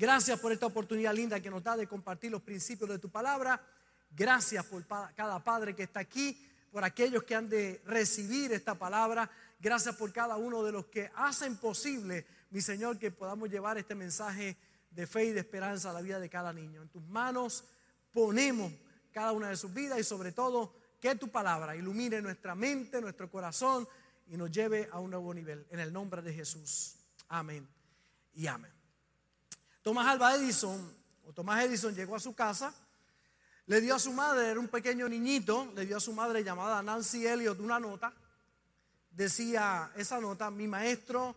Gracias por esta oportunidad linda que nos da de compartir los principios de tu palabra. Gracias por cada padre que está aquí, por aquellos que han de recibir esta palabra. Gracias por cada uno de los que hacen posible, mi Señor, que podamos llevar este mensaje de fe y de esperanza a la vida de cada niño. En tus manos ponemos cada una de sus vidas y sobre todo que tu palabra ilumine nuestra mente, nuestro corazón y nos lleve a un nuevo nivel. En el nombre de Jesús. Amén y amén. Tomás Alba Edison, o Tomás Edison llegó a su casa, le dio a su madre, era un pequeño niñito, le dio a su madre llamada Nancy Elliot una nota. Decía esa nota, mi maestro,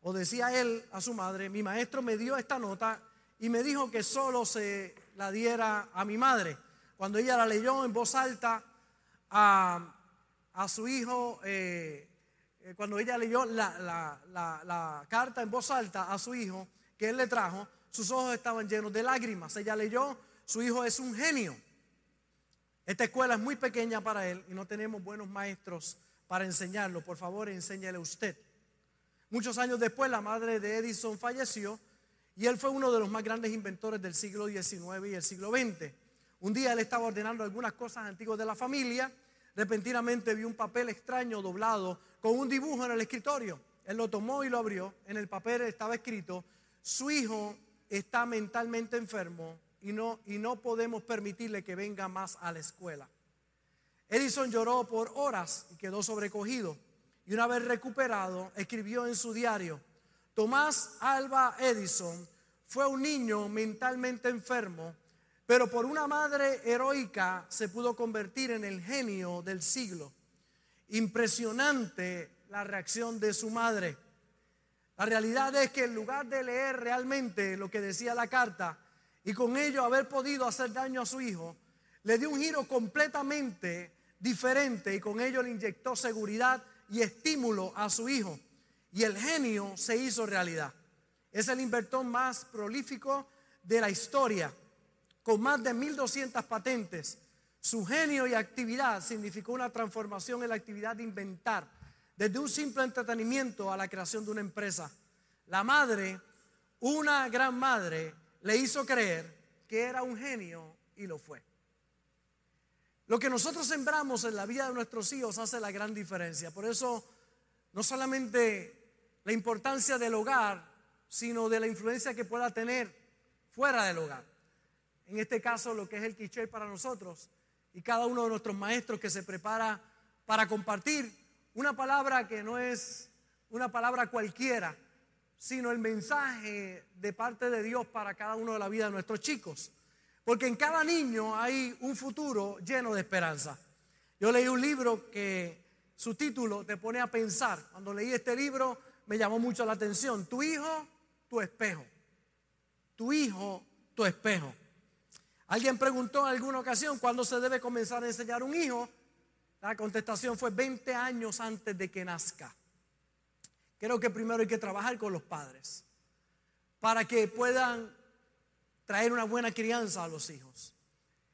o decía él a su madre, mi maestro me dio esta nota y me dijo que solo se la diera a mi madre. Cuando ella la leyó en voz alta a, su hijo, eh, eh, cuando ella leyó la, la carta en voz alta a su hijo que él le trajo, sus ojos estaban llenos de lágrimas. Ella leyó, su hijo es un genio. Esta escuela es muy pequeña para él y no tenemos buenos maestros para enseñarlo. Por favor, enséñale usted. Muchos años después, la madre de Edison falleció y él fue uno de los más grandes inventores del siglo XIX y el siglo XX. Un día él estaba ordenando algunas cosas antiguas de la familia. Repentinamente vio un papel extraño doblado con un dibujo en el escritorio. Él lo tomó y lo abrió. En el papel estaba escrito, su hijo está mentalmente enfermo y no, y no podemos permitirle que venga más a la escuela. Edison lloró por horas y quedó sobrecogido. Y una vez recuperado, escribió en su diario, Tomás Alba Edison fue un niño mentalmente enfermo, pero por una madre heroica se pudo convertir en el genio del siglo. Impresionante la reacción de su madre. La realidad es que en lugar de leer realmente lo que decía la carta y con ello haber podido hacer daño a su hijo, le dio un giro completamente diferente y con ello le inyectó seguridad y estímulo a su hijo. Y el genio se hizo realidad. Es el inventor más prolífico de la historia, con más de 1200 patentes. Su genio y actividad significó una transformación en la actividad de inventar desde un simple entretenimiento a la creación de una empresa. La madre, una gran madre, le hizo creer que era un genio y lo fue. Lo que nosotros sembramos en la vida de nuestros hijos hace la gran diferencia. Por eso, no solamente la importancia del hogar, sino de la influencia que pueda tener fuera del hogar. En este caso, lo que es el quiché para nosotros y cada uno de nuestros maestros que se prepara para compartir una palabra que no es una palabra cualquiera, sino el mensaje de parte de Dios para cada uno de la vida de nuestros chicos. Porque en cada niño hay un futuro lleno de esperanza. Yo leí un libro que su título te pone a pensar. Cuando leí este libro me llamó mucho la atención. Tu hijo, tu espejo. Tu hijo, tu espejo. Alguien preguntó en alguna ocasión cuándo se debe comenzar a enseñar un hijo. La contestación fue 20 años antes de que nazca. Creo que primero hay que trabajar con los padres para que puedan traer una buena crianza a los hijos.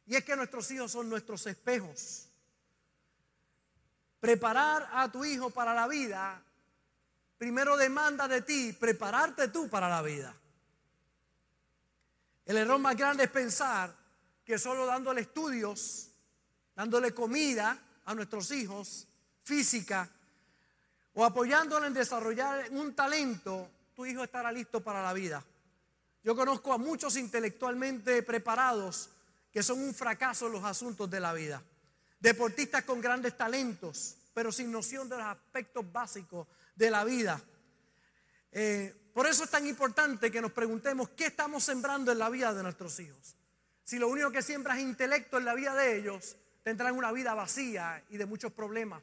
Y es que nuestros hijos son nuestros espejos. Preparar a tu hijo para la vida, primero demanda de ti prepararte tú para la vida. El error más grande es pensar que solo dándole estudios, dándole comida, a nuestros hijos física o apoyándole en desarrollar un talento, tu hijo estará listo para la vida. Yo conozco a muchos intelectualmente preparados que son un fracaso en los asuntos de la vida. Deportistas con grandes talentos, pero sin noción de los aspectos básicos de la vida. Eh, por eso es tan importante que nos preguntemos qué estamos sembrando en la vida de nuestros hijos. Si lo único que siembra es intelecto en la vida de ellos, tendrán una vida vacía y de muchos problemas.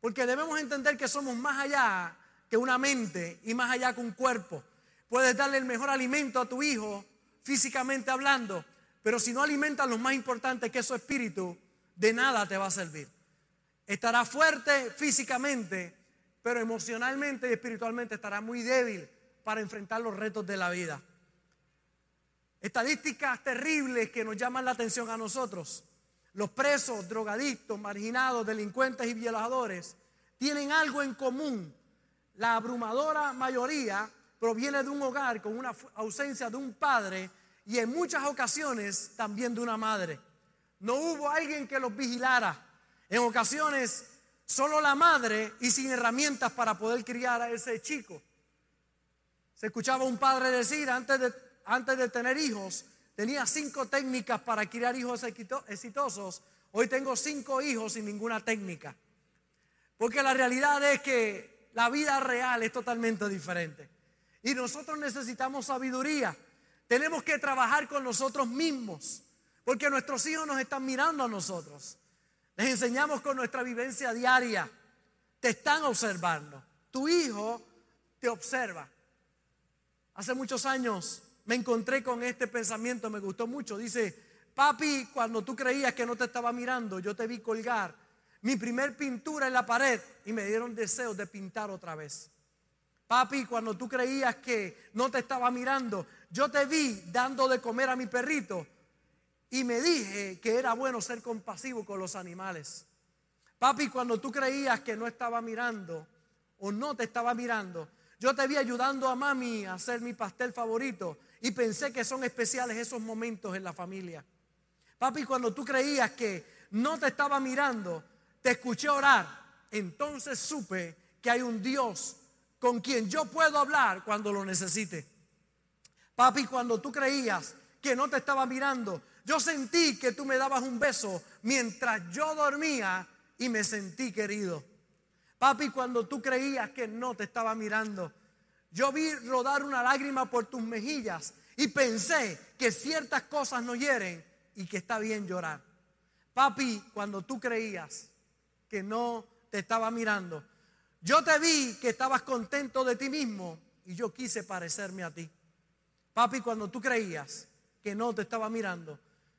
Porque debemos entender que somos más allá que una mente y más allá que un cuerpo. Puedes darle el mejor alimento a tu hijo, físicamente hablando, pero si no alimentas lo más importante que es su espíritu, de nada te va a servir. Estará fuerte físicamente, pero emocionalmente y espiritualmente estará muy débil para enfrentar los retos de la vida. Estadísticas terribles que nos llaman la atención a nosotros. Los presos, drogadictos, marginados, delincuentes y violadores tienen algo en común. La abrumadora mayoría proviene de un hogar con una ausencia de un padre y en muchas ocasiones también de una madre. No hubo alguien que los vigilara. En ocasiones solo la madre y sin herramientas para poder criar a ese chico. Se escuchaba un padre decir antes de, antes de tener hijos, tenía cinco técnicas para criar hijos exitosos. Hoy tengo cinco hijos sin ninguna técnica. Porque la realidad es que la vida real es totalmente diferente. Y nosotros necesitamos sabiduría. Tenemos que trabajar con nosotros mismos. Porque nuestros hijos nos están mirando a nosotros. Les enseñamos con nuestra vivencia diaria. Te están observando. Tu hijo te observa. Hace muchos años me encontré con este pensamiento, me gustó mucho. Dice, papi, cuando tú creías que no te estaba mirando, yo te vi colgar mi primer pintura en la pared y me dieron deseos de pintar otra vez. Papi, cuando tú creías que no te estaba mirando, yo te vi dando de comer a mi perrito y me dije que era bueno ser compasivo con los animales. Papi, cuando tú creías que no estaba mirando o no te estaba mirando, yo te vi ayudando a mami a hacer mi pastel favorito y pensé que son especiales esos momentos en la familia. Papi, cuando tú creías que no te estaba mirando, te escuché orar, entonces supe que hay un Dios con quien yo puedo hablar cuando lo necesite. Papi, cuando tú creías que no te estaba mirando, yo sentí que tú me dabas un beso mientras yo dormía y me sentí querido. Papi, cuando tú creías que no te estaba mirando, yo vi rodar una lágrima por tus mejillas y pensé que ciertas cosas no hieren y que está bien llorar. Papi, cuando tú creías que no te estaba mirando. Yo te vi que estabas contento de ti mismo y yo quise parecerme a ti. Papi, cuando tú creías que no te estaba mirando,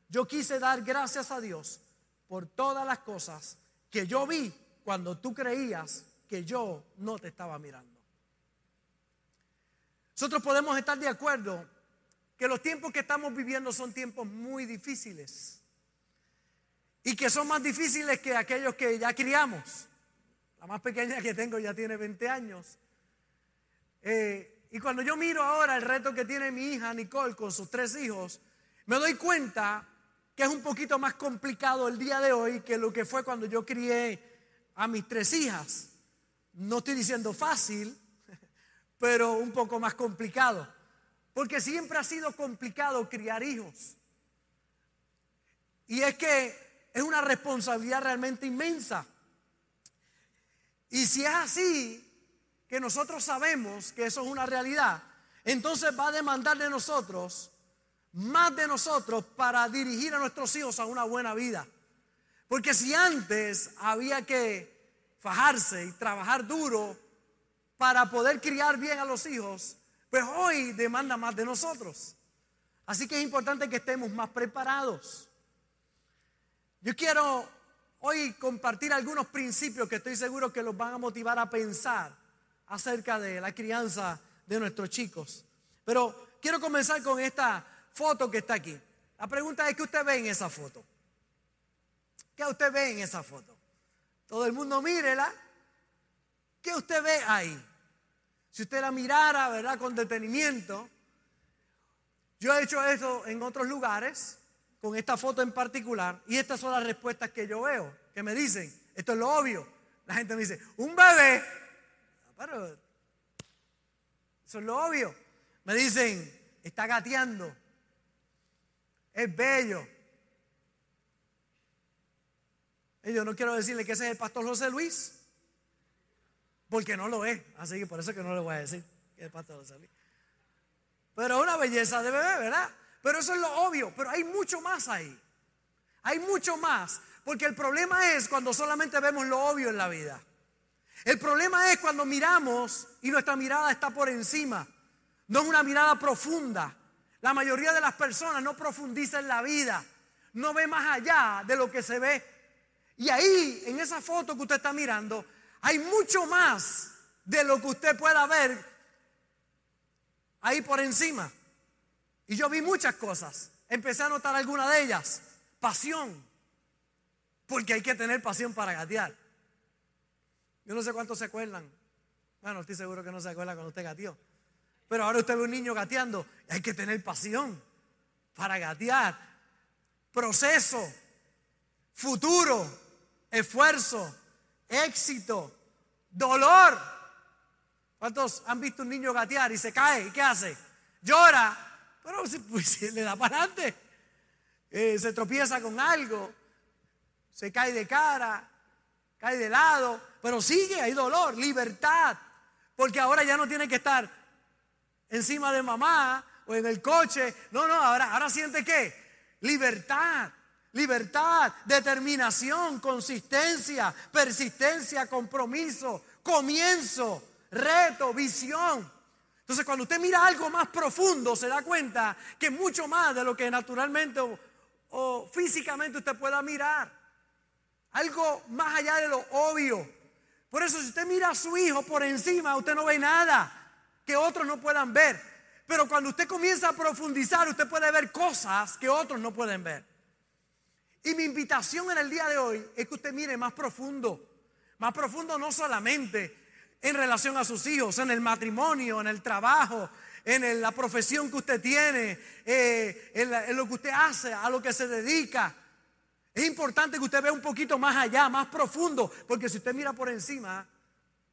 yo quise dar gracias a Dios por todas las cosas que yo vi cuando tú creías que yo no te estaba mirando. Nosotros podemos estar de acuerdo que los tiempos que estamos viviendo son tiempos muy difíciles y que son más difíciles que aquellos que ya criamos. La más pequeña que tengo ya tiene 20 años. Eh, y cuando yo miro ahora el reto que tiene mi hija Nicole con sus tres hijos, me doy cuenta que es un poquito más complicado el día de hoy que lo que fue cuando yo crié a mis tres hijas. No estoy diciendo fácil, pero un poco más complicado. Porque siempre ha sido complicado criar hijos. Y es que es una responsabilidad realmente inmensa. Y si es así, que nosotros sabemos que eso es una realidad, entonces va a demandar de nosotros más de nosotros para dirigir a nuestros hijos a una buena vida. Porque si antes había que fajarse y trabajar duro para poder criar bien a los hijos, pues hoy demanda más de nosotros. Así que es importante que estemos más preparados. Yo quiero hoy compartir algunos principios que estoy seguro que los van a motivar a pensar acerca de la crianza de nuestros chicos. Pero quiero comenzar con esta foto que está aquí. La pregunta es, ¿qué usted ve en esa foto? ¿Qué usted ve en esa foto? Todo el mundo mírela. ¿Qué usted ve ahí? Si usted la mirara, ¿verdad? Con detenimiento. Yo he hecho eso en otros lugares con esta foto en particular y estas son las respuestas que yo veo, que me dicen, esto es lo obvio. La gente me dice, un bebé, pero eso es lo obvio. Me dicen, está gateando, es bello. Y yo no quiero decirle que ese es el pastor José Luis, porque no lo es, así que por eso que no le voy a decir que el pastor Luis. Pero una belleza de bebé, ¿verdad? Pero eso es lo obvio, pero hay mucho más ahí. Hay mucho más, porque el problema es cuando solamente vemos lo obvio en la vida. El problema es cuando miramos y nuestra mirada está por encima. No es una mirada profunda. La mayoría de las personas no profundiza en la vida. No ve más allá de lo que se ve. Y ahí, en esa foto que usted está mirando, hay mucho más de lo que usted pueda ver ahí por encima. Y yo vi muchas cosas. Empecé a notar algunas de ellas. Pasión. Porque hay que tener pasión para gatear. Yo no sé cuántos se acuerdan. Bueno, estoy seguro que no se acuerdan cuando usted gateó. Pero ahora usted ve un niño gateando. Hay que tener pasión para gatear. Proceso, futuro, esfuerzo, éxito, dolor. ¿Cuántos han visto un niño gatear y se cae? ¿Y qué hace? Llora, pero pues, le da para adelante. Eh, se tropieza con algo, se cae de cara, cae de lado, pero sigue, hay dolor, libertad, porque ahora ya no tiene que estar encima de mamá o en el coche, no, no, ahora, ahora siente qué? Libertad, libertad, determinación, consistencia, persistencia, compromiso, comienzo, reto, visión. Entonces cuando usted mira algo más profundo se da cuenta que mucho más de lo que naturalmente o, o físicamente usted pueda mirar. Algo más allá de lo obvio. Por eso si usted mira a su hijo por encima, usted no ve nada que otros no puedan ver. Pero cuando usted comienza a profundizar, usted puede ver cosas que otros no pueden ver. Y mi invitación en el día de hoy es que usted mire más profundo. Más profundo no solamente en relación a sus hijos, en el matrimonio, en el trabajo, en la profesión que usted tiene, eh, en lo que usted hace, a lo que se dedica. Es importante que usted vea un poquito más allá, más profundo, porque si usted mira por encima,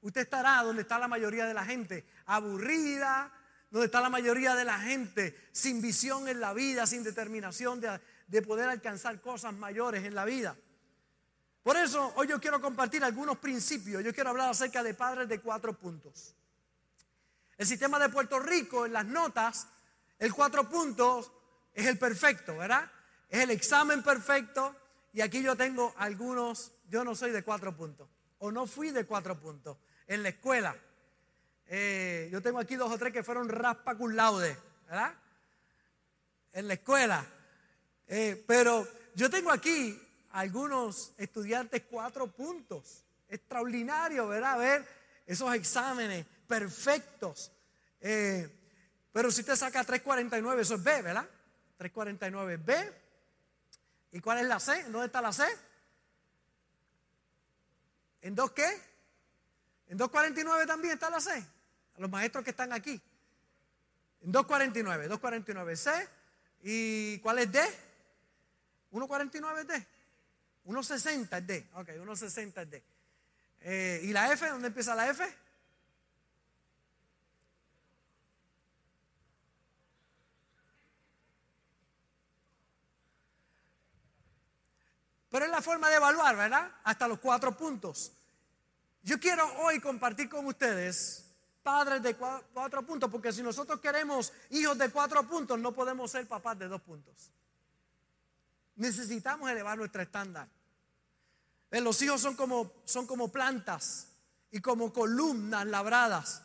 usted estará donde está la mayoría de la gente, aburrida, donde está la mayoría de la gente sin visión en la vida, sin determinación de, de poder alcanzar cosas mayores en la vida. Por eso hoy yo quiero compartir algunos principios, yo quiero hablar acerca de padres de cuatro puntos. El sistema de Puerto Rico, en las notas, el cuatro puntos es el perfecto, ¿verdad? Es el examen perfecto, y aquí yo tengo algunos, yo no soy de cuatro puntos, o no fui de cuatro puntos en la escuela. Eh, yo tengo aquí dos o tres que fueron raspa cum laude, ¿verdad? En la escuela. Eh, pero yo tengo aquí algunos estudiantes cuatro puntos. Extraordinario, ¿verdad? Ver esos exámenes perfectos. Eh, pero si usted saca 349, eso es B, ¿verdad? 349 B. ¿Y cuál es la C? ¿Dónde está la C? ¿En dos qué? ¿En 249 también está la C? A los maestros que están aquí. En 249, 249 C. ¿Y cuál es D? 149 es D. 160 es D. Ok, 160 es D. Eh, ¿Y la F? ¿Dónde empieza la F? Pero es la forma de evaluar, ¿verdad? Hasta los cuatro puntos. Yo quiero hoy compartir con ustedes padres de cuatro puntos, porque si nosotros queremos hijos de cuatro puntos, no podemos ser papás de dos puntos. Necesitamos elevar nuestro estándar. Eh, los hijos son como, son como plantas y como columnas labradas.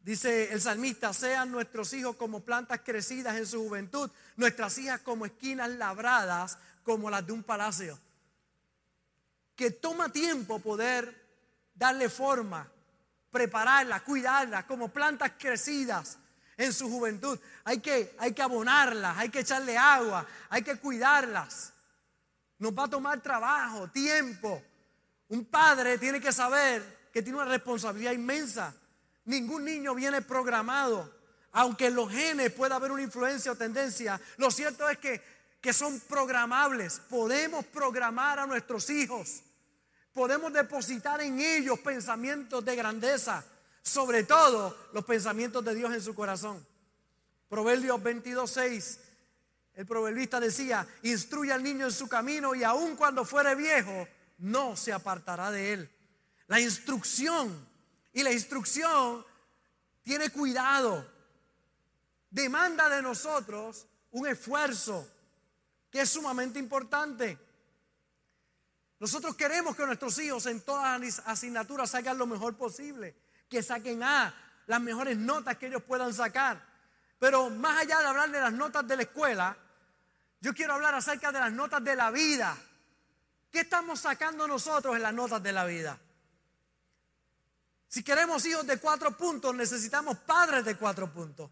Dice el salmista, sean nuestros hijos como plantas crecidas en su juventud, nuestras hijas como esquinas labradas como las de un palacio. Que toma tiempo poder darle forma, prepararlas, cuidarlas como plantas crecidas en su juventud. Hay que, hay que abonarlas, hay que echarle agua, hay que cuidarlas. Nos va a tomar trabajo, tiempo. Un padre tiene que saber que tiene una responsabilidad inmensa. Ningún niño viene programado. Aunque en los genes pueda haber una influencia o tendencia, lo cierto es que que son programables. Podemos programar a nuestros hijos. Podemos depositar en ellos pensamientos de grandeza, sobre todo los pensamientos de Dios en su corazón. Proverbios 22:6. El proverbista decía, instruye al niño en su camino y aun cuando fuere viejo, no se apartará de él. La instrucción y la instrucción tiene cuidado. Demanda de nosotros un esfuerzo, que es sumamente importante. Nosotros queremos que nuestros hijos en todas las asignaturas salgan lo mejor posible, que saquen las mejores notas que ellos puedan sacar. Pero más allá de hablar de las notas de la escuela, yo quiero hablar acerca de las notas de la vida. ¿Qué estamos sacando nosotros en las notas de la vida? Si queremos hijos de cuatro puntos, necesitamos padres de cuatro puntos.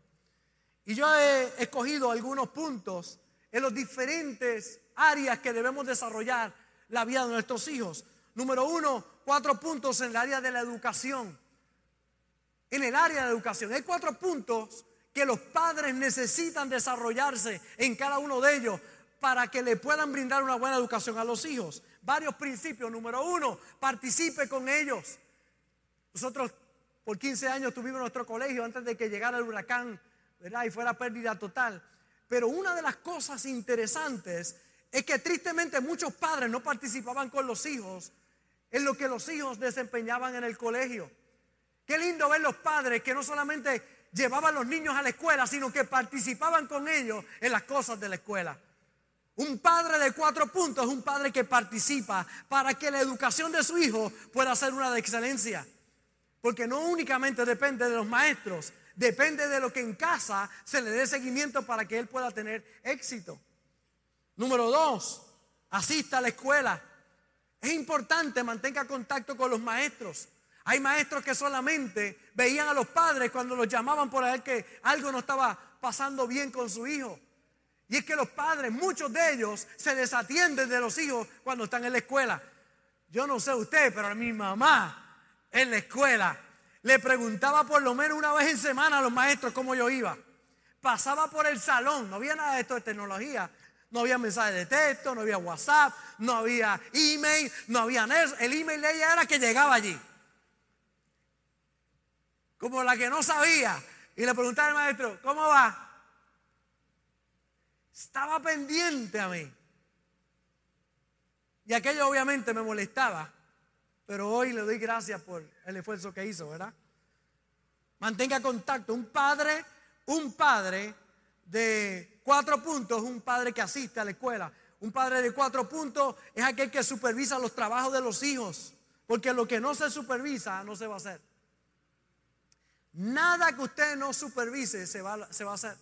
Y yo he escogido algunos puntos en las diferentes áreas que debemos desarrollar la vida de nuestros hijos. Número uno, cuatro puntos en el área de la educación. En el área de educación. Hay cuatro puntos que los padres necesitan desarrollarse en cada uno de ellos para que le puedan brindar una buena educación a los hijos. Varios principios. Número uno, participe con ellos. Nosotros por 15 años tuvimos nuestro colegio antes de que llegara el huracán, ¿verdad? Y fuera pérdida total. Pero una de las cosas interesantes es que tristemente muchos padres no participaban con los hijos en lo que los hijos desempeñaban en el colegio. Qué lindo ver los padres que no solamente llevaban a los niños a la escuela, sino que participaban con ellos en las cosas de la escuela. Un padre de cuatro puntos es un padre que participa para que la educación de su hijo pueda ser una de excelencia. Porque no únicamente depende de los maestros, depende de lo que en casa se le dé seguimiento para que él pueda tener éxito. Número dos, asista a la escuela. Es importante mantenga contacto con los maestros. Hay maestros que solamente veían a los padres cuando los llamaban por ver que algo no estaba pasando bien con su hijo. Y es que los padres, muchos de ellos, se desatienden de los hijos cuando están en la escuela. Yo no sé usted, pero a mi mamá en la escuela le preguntaba por lo menos una vez en semana a los maestros cómo yo iba. Pasaba por el salón, no había nada de esto de tecnología. No había mensajes de texto, no había WhatsApp, no había email, no había. El email de ella era que llegaba allí. Como la que no sabía. Y le preguntaba al maestro, ¿cómo va? Estaba pendiente a mí. Y aquello obviamente me molestaba. Pero hoy le doy gracias por el esfuerzo que hizo, ¿verdad? Mantenga contacto. Un padre, un padre de cuatro puntos un padre que asiste a la escuela. Un padre de cuatro puntos es aquel que supervisa los trabajos de los hijos. Porque lo que no se supervisa no se va a hacer. Nada que usted no supervise se va, se va a hacer.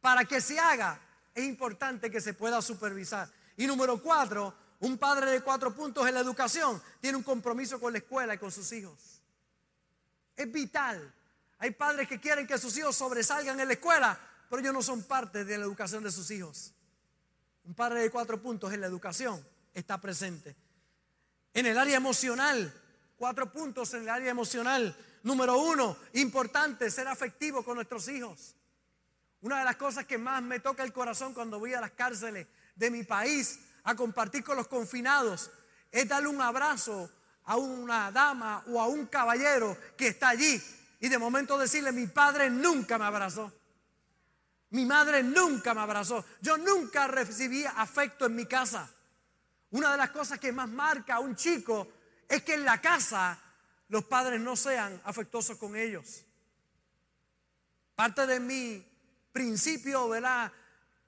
Para que se haga es importante que se pueda supervisar. Y número cuatro, un padre de cuatro puntos en la educación tiene un compromiso con la escuela y con sus hijos. Es vital. Hay padres que quieren que sus hijos sobresalgan en la escuela, pero ellos no son parte de la educación de sus hijos. Un padre de cuatro puntos en la educación está presente. En el área emocional, cuatro puntos en el área emocional. Número uno, importante ser afectivo con nuestros hijos. Una de las cosas que más me toca el corazón cuando voy a las cárceles de mi país a compartir con los confinados es darle un abrazo a una dama o a un caballero que está allí y de momento decirle, mi padre nunca me abrazó. Mi madre nunca me abrazó. Yo nunca recibí afecto en mi casa. Una de las cosas que más marca a un chico es que en la casa los padres no sean afectuosos con ellos. Parte de mi principio, ¿verdad?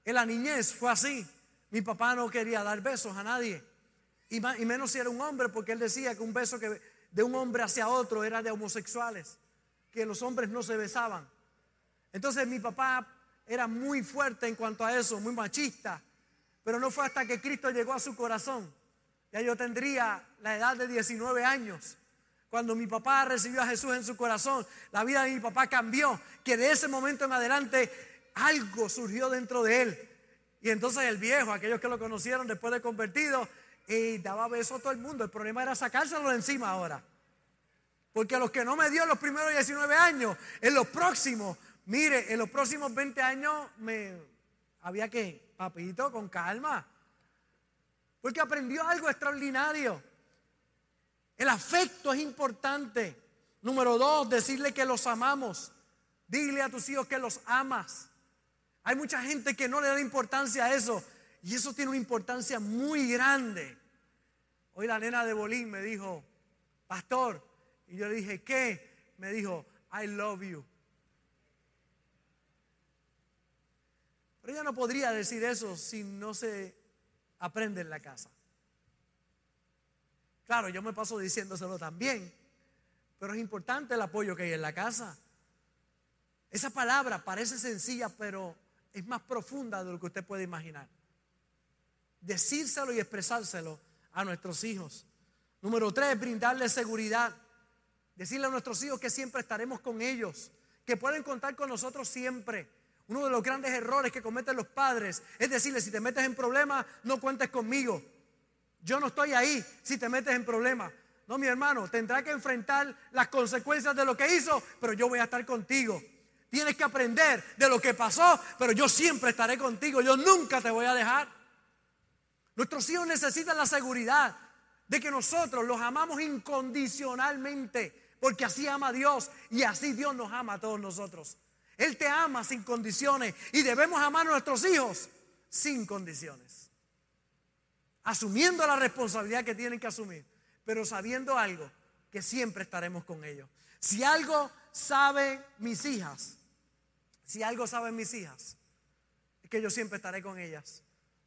En la niñez fue así. Mi papá no quería dar besos a nadie. Y, menos si era un hombre, porque él decía que un beso que de un hombre hacia otro era de homosexuales, que los hombres no se besaban. Entonces mi papá era muy fuerte en cuanto a eso, muy machista. Pero no fue hasta que Cristo llegó a su corazón. Ya yo tendría la edad de 19 años. Cuando mi papá recibió a Jesús en su corazón, la vida de mi papá cambió. Que de ese momento en adelante algo surgió dentro de él. Y entonces el viejo, aquellos que lo conocieron después de convertido, y daba besos a todo el mundo. El problema era sacárselo de encima ahora. Porque a los que no me dio en los primeros 19 años, en los próximos Mire, en los próximos 20 años me había que, papito, con calma. Porque aprendió algo extraordinario. El afecto es importante. Número dos, decirle que los amamos. Dile a tus hijos que los amas. Hay mucha gente que no le da importancia a eso. Y eso tiene una importancia muy grande. Hoy la nena de Bolín me dijo, pastor, y yo le dije, ¿qué? Me dijo, I love you. Pero ella no podría decir eso si no se aprende en la casa. Claro, yo me paso diciéndoselo también, pero es importante el apoyo que hay en la casa. Esa palabra parece sencilla, pero es más profunda de lo que usted puede imaginar. Decírselo y expresárselo a nuestros hijos. Número tres, brindarle seguridad. Decirle a nuestros hijos que siempre estaremos con ellos, que pueden contar con nosotros siempre uno de los grandes errores que cometen los padres es decirle, si te metes en problemas, no cuentes conmigo. Yo no estoy ahí si te metes en problemas. No, mi hermano, tendrá que enfrentar las consecuencias de lo que hizo, pero yo voy a estar contigo. Tienes que aprender de lo que pasó, pero yo siempre estaré contigo. Yo nunca te voy a dejar. Nuestros hijos necesitan la seguridad de que nosotros los amamos incondicionalmente, porque así ama Dios y así Dios nos ama a todos nosotros. Él te ama sin condiciones y debemos amar a nuestros hijos sin condiciones. Asumiendo la responsabilidad que tienen que asumir, pero sabiendo algo, que siempre estaremos con ellos. Si algo saben mis hijas, si algo saben mis hijas, es que yo siempre estaré con ellas.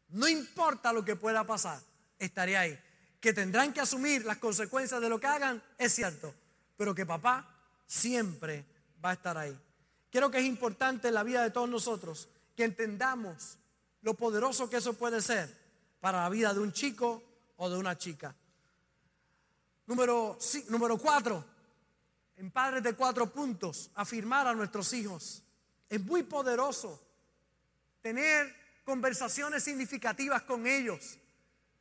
No importa lo que pueda pasar, estaré ahí. Que tendrán que asumir las consecuencias de lo que hagan, es cierto, pero que papá siempre va a estar ahí. Creo que es importante en la vida de todos nosotros que entendamos lo poderoso que eso puede ser para la vida de un chico o de una chica. Número, número cuatro, en padres de cuatro puntos, afirmar a nuestros hijos. Es muy poderoso tener conversaciones significativas con ellos.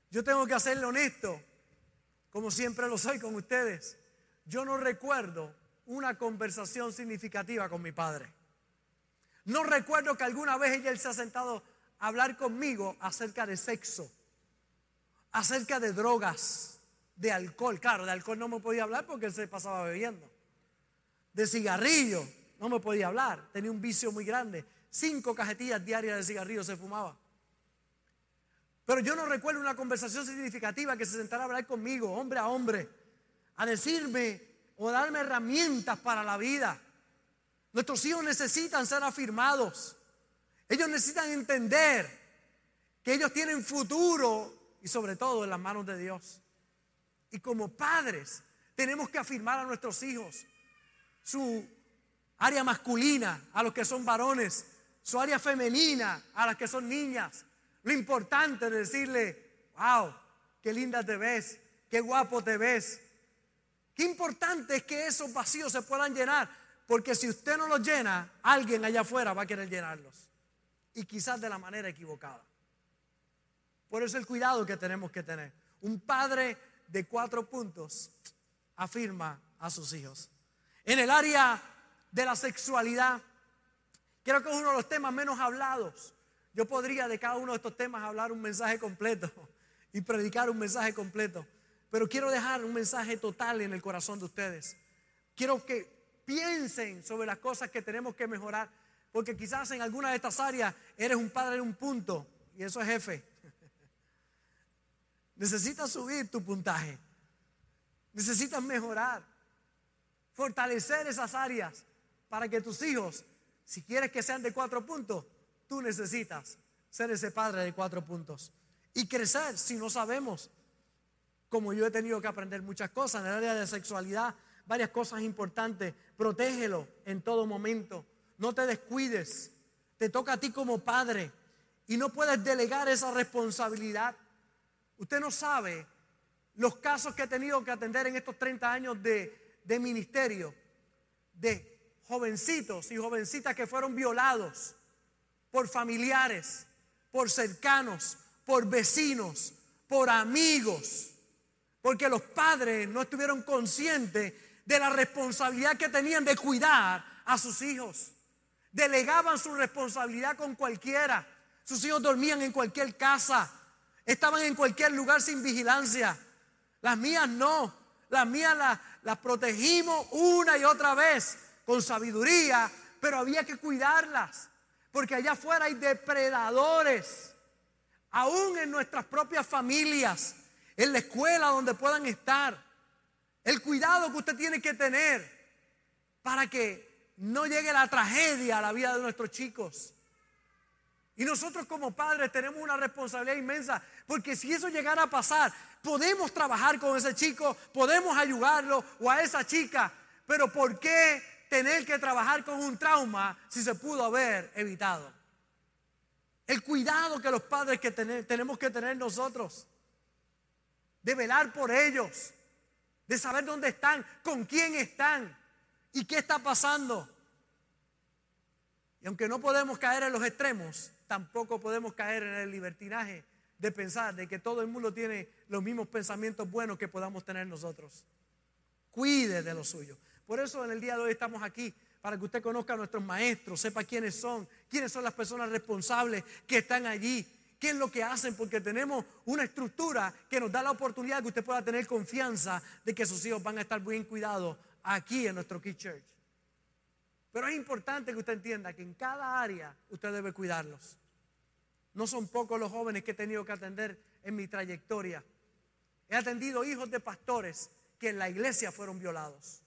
Yo tengo que hacerle honesto, como siempre lo soy con ustedes. Yo no recuerdo una conversación significativa con mi padre. No recuerdo que alguna vez ella se ha sentado hablar conmigo acerca de sexo, acerca de drogas, de alcohol. Claro, de alcohol no me podía hablar porque él se pasaba bebiendo. De cigarrillo, no me podía hablar. Tenía un vicio muy grande. Cinco cajetillas diarias de cigarrillo se fumaba. Pero yo no recuerdo una conversación significativa que se sentara a hablar conmigo, hombre a hombre, a decirme o darme herramientas para la vida. Nuestros hijos necesitan ser afirmados. Ellos necesitan entender que ellos tienen futuro y sobre todo en las manos de Dios. Y como padres tenemos que afirmar a nuestros hijos su área masculina, a los que son varones, su área femenina, a las que son niñas. Lo importante es decirle, wow, qué linda te ves, qué guapo te ves. Qué importante es que esos vacíos se puedan llenar, porque si usted no los llena, alguien allá afuera va a querer llenarlos. Y quizás de la manera equivocada. Por eso el cuidado que tenemos que tener. Un padre de cuatro puntos afirma a sus hijos. En el área de la sexualidad, creo que es uno de los temas menos hablados. Yo podría de cada uno de estos temas hablar un mensaje completo y predicar un mensaje completo. Pero quiero dejar un mensaje total en el corazón de ustedes. Quiero que piensen sobre las cosas que tenemos que mejorar. Porque quizás en alguna de estas áreas eres un padre en un punto y eso es jefe. Necesitas subir tu puntaje. Necesitas mejorar. Fortalecer esas áreas para que tus hijos, si quieres que sean de cuatro puntos, tú necesitas ser ese padre de cuatro puntos. Y crecer si no sabemos. Como yo he tenido que aprender muchas cosas en el área de sexualidad, varias cosas importantes. Protégelo en todo momento. No te descuides. Te toca a ti como padre. Y no puedes delegar esa responsabilidad Usted no sabe los casos que he tenido que atender en estos 30 años de, ministerio, de jovencitos y jovencitas que fueron violados por familiares, por cercanos, por vecinos, por amigos, porque los padres no estuvieron conscientes de la responsabilidad que tenían de cuidar a sus hijos. Delegaban su responsabilidad con cualquiera. Sus hijos dormían en cualquier casa. Estaban en cualquier lugar sin vigilancia. Las mías no. Las mías las, protegimos una y otra vez con sabiduría, pero había que cuidarlas. Porque allá afuera hay depredadores. Aún en nuestras propias familias, en la escuela donde puedan estar. El cuidado que usted tiene que tener para que no llegue la tragedia a la vida de nuestros chicos. Y nosotros como padres tenemos una responsabilidad inmensa, porque si eso llegara a pasar, podemos trabajar con ese chico, podemos ayudarlo o a esa chica, pero ¿por qué tener que trabajar con un trauma si se pudo haber evitado? El cuidado que los padres que tenemos que tener nosotros, de velar por ellos, de saber dónde están, con quién están y qué está pasando. Y aunque no podemos caer en los extremos, tampoco podemos caer en el libertinaje de pensar de que todo el mundo tiene los mismos pensamientos buenos que podamos tener nosotros. Cuide de lo suyo. Por eso en el día de hoy estamos aquí, para que usted conozca a nuestros maestros, sepa quiénes son, quiénes son las personas responsables que están allí, qué es lo que hacen, porque tenemos una estructura que nos da la oportunidad que usted pueda tener confianza de que sus hijos van a estar bien cuidados aquí en nuestro Key Church. Pero es importante que usted entienda que en cada área usted debe cuidarlos. No son pocos los jóvenes que he tenido que atender en mi trayectoria. He atendido hijos de pastores que en la iglesia fueron violados.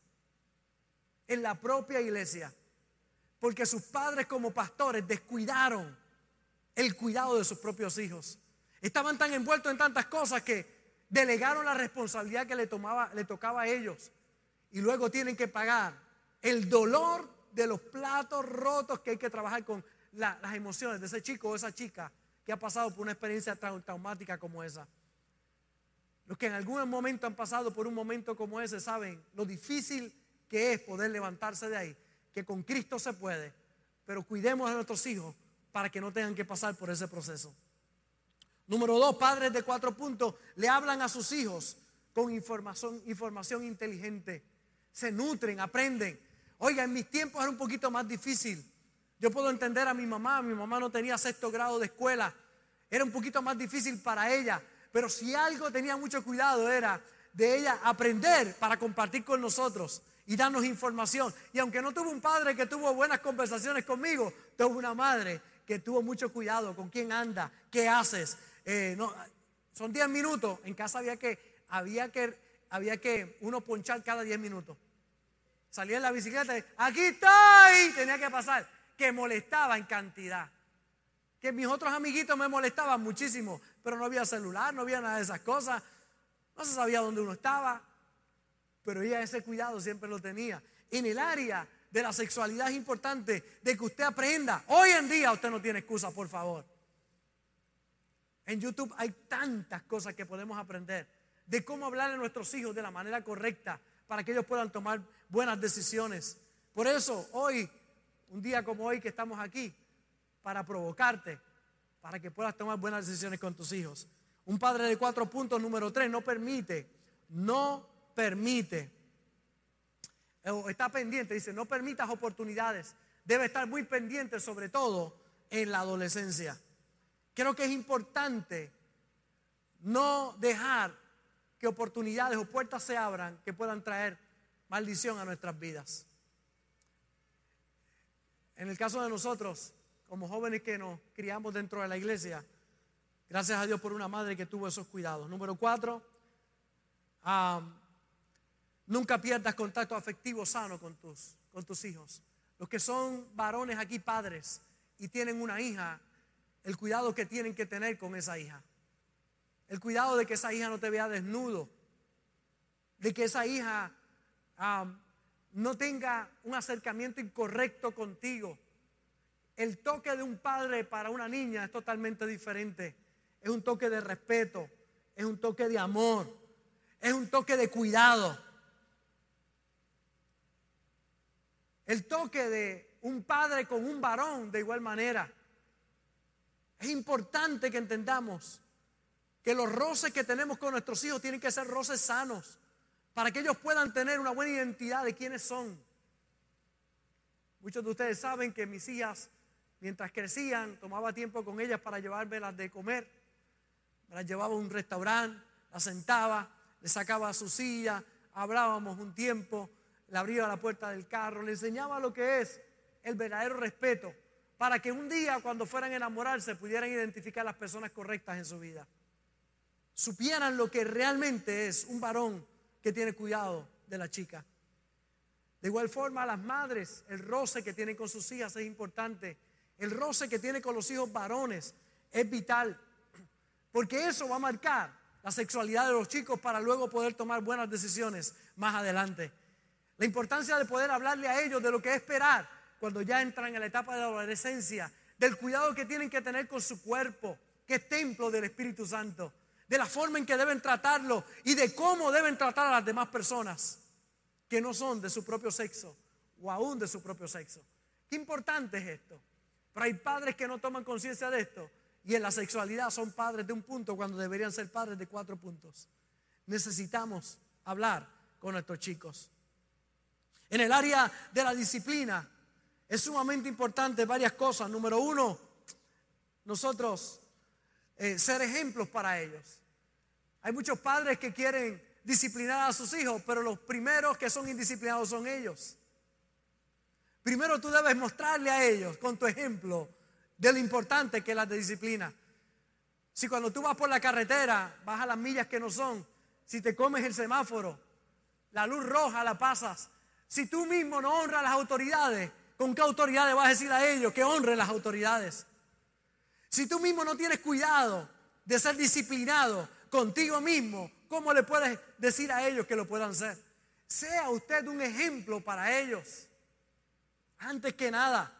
En la propia iglesia. Porque sus padres como pastores descuidaron el cuidado de sus propios hijos. Estaban tan envueltos en tantas cosas que delegaron la responsabilidad que le, tomaba, le tocaba a ellos. Y luego tienen que pagar el dolor de los platos rotos que hay que trabajar con las emociones de ese chico o esa chica que ha pasado por una experiencia traumática como esa. Los que en algún momento han pasado por un momento como ese saben lo difícil que es poder levantarse de ahí, que con Cristo se puede, pero cuidemos a nuestros hijos para que no tengan que pasar por ese proceso. Número dos, padres de cuatro puntos le hablan a sus hijos con información, información inteligente. Se nutren, aprenden. Oiga, en mis tiempos era un poquito más difícil. Yo puedo entender a mi mamá, mi mamá no tenía sexto grado de escuela, era un poquito más difícil para ella, pero si algo tenía mucho cuidado era de ella aprender para compartir con nosotros y darnos información. Y aunque no tuvo un padre que tuvo buenas conversaciones conmigo, tuvo una madre que tuvo mucho cuidado con quién anda, qué haces. Eh, no, son 10 minutos, en casa había que, había que, había que uno ponchar cada 10 minutos. Salía en la bicicleta, y, aquí estoy, tenía que pasar que molestaba en cantidad. Que mis otros amiguitos me molestaban muchísimo, pero no había celular, no había nada de esas cosas. No se sabía dónde uno estaba, pero ella ese cuidado siempre lo tenía. En el área de la sexualidad es importante de que usted aprenda. Hoy en día usted no tiene excusa, por favor. En YouTube hay tantas cosas que podemos aprender de cómo hablar a nuestros hijos de la manera correcta para que ellos puedan tomar buenas decisiones. Por eso hoy un día como hoy que estamos aquí para provocarte, para que puedas tomar buenas decisiones con tus hijos. Un padre de cuatro puntos, número tres, no permite, no permite, está pendiente, dice, no permitas oportunidades, debe estar muy pendiente sobre todo en la adolescencia. Creo que es importante no dejar que oportunidades o puertas se abran que puedan traer maldición a nuestras vidas. En el caso de nosotros, como jóvenes que nos criamos dentro de la iglesia, gracias a Dios por una madre que tuvo esos cuidados. Número cuatro, nunca pierdas contacto afectivo sano con tus, con tus hijos. Los que son varones aquí, padres, y tienen una hija, el cuidado que tienen que tener con esa hija. El cuidado de que esa hija no te vea desnudo. De que esa hija no tenga un acercamiento incorrecto contigo. El toque de un padre para una niña es totalmente diferente. Es un toque de respeto, es un toque de amor, es un toque de cuidado. El toque de un padre con un varón de igual manera. Es importante que entendamos que los roces que tenemos con nuestros hijos tienen que ser roces sanos para que ellos puedan tener una buena identidad de quiénes son. Muchos de ustedes saben que mis hijas, mientras crecían, tomaba tiempo con ellas para llevármelas de comer. Me las llevaba a un restaurante, las sentaba, les sacaba su silla, hablábamos un tiempo, le abría la puerta del carro, le enseñaba lo que es el verdadero respeto, para que un día cuando fueran a enamorarse pudieran identificar las personas correctas en su vida. Supieran lo que realmente es un varón que tiene cuidado de la chica. De igual forma, las madres, el roce que tienen con sus hijas es importante. El roce que tiene con los hijos varones es vital. Porque eso va a marcar la sexualidad de los chicos para luego poder tomar buenas decisiones más adelante. La importancia de poder hablarle a ellos de lo que es esperar cuando ya entran en la etapa de la adolescencia, del cuidado que tienen que tener con su cuerpo, que es templo del Espíritu Santo de la forma en que deben tratarlo y de cómo deben tratar a las demás personas que no son de su propio sexo o aún de su propio sexo. Qué importante es esto. Pero hay padres que no toman conciencia de esto y en la sexualidad son padres de un punto cuando deberían ser padres de cuatro puntos. Necesitamos hablar con nuestros chicos. En el área de la disciplina es sumamente importante varias cosas. Número uno, nosotros eh, ser ejemplos para ellos. Hay muchos padres que quieren disciplinar a sus hijos, pero los primeros que son indisciplinados son ellos. Primero tú debes mostrarle a ellos con tu ejemplo de lo importante que es la disciplina. Si cuando tú vas por la carretera, vas a las millas que no son, si te comes el semáforo, la luz roja la pasas, si tú mismo no honras a las autoridades, ¿con qué autoridades vas a decir a ellos que honren las autoridades? Si tú mismo no tienes cuidado de ser disciplinado contigo mismo, ¿cómo le puedes decir a ellos que lo puedan ser? Sea usted un ejemplo para ellos. Antes que nada.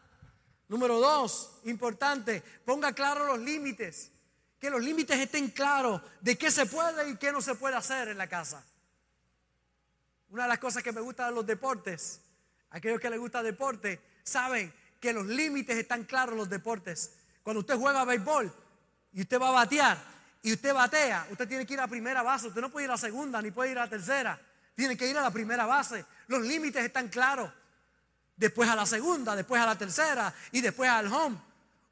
Número dos, importante, ponga claro los límites. Que los límites estén claros de qué se puede y qué no se puede hacer en la casa. Una de las cosas que me gusta de los deportes, aquellos que les gusta deporte, saben que los límites están claros en los deportes. Cuando usted juega béisbol y usted va a batear y usted batea, usted tiene que ir a primera base, usted no puede ir a la segunda ni puede ir a la tercera, tiene que ir a la primera base. Los límites están claros después a la segunda, después a la tercera y después al home.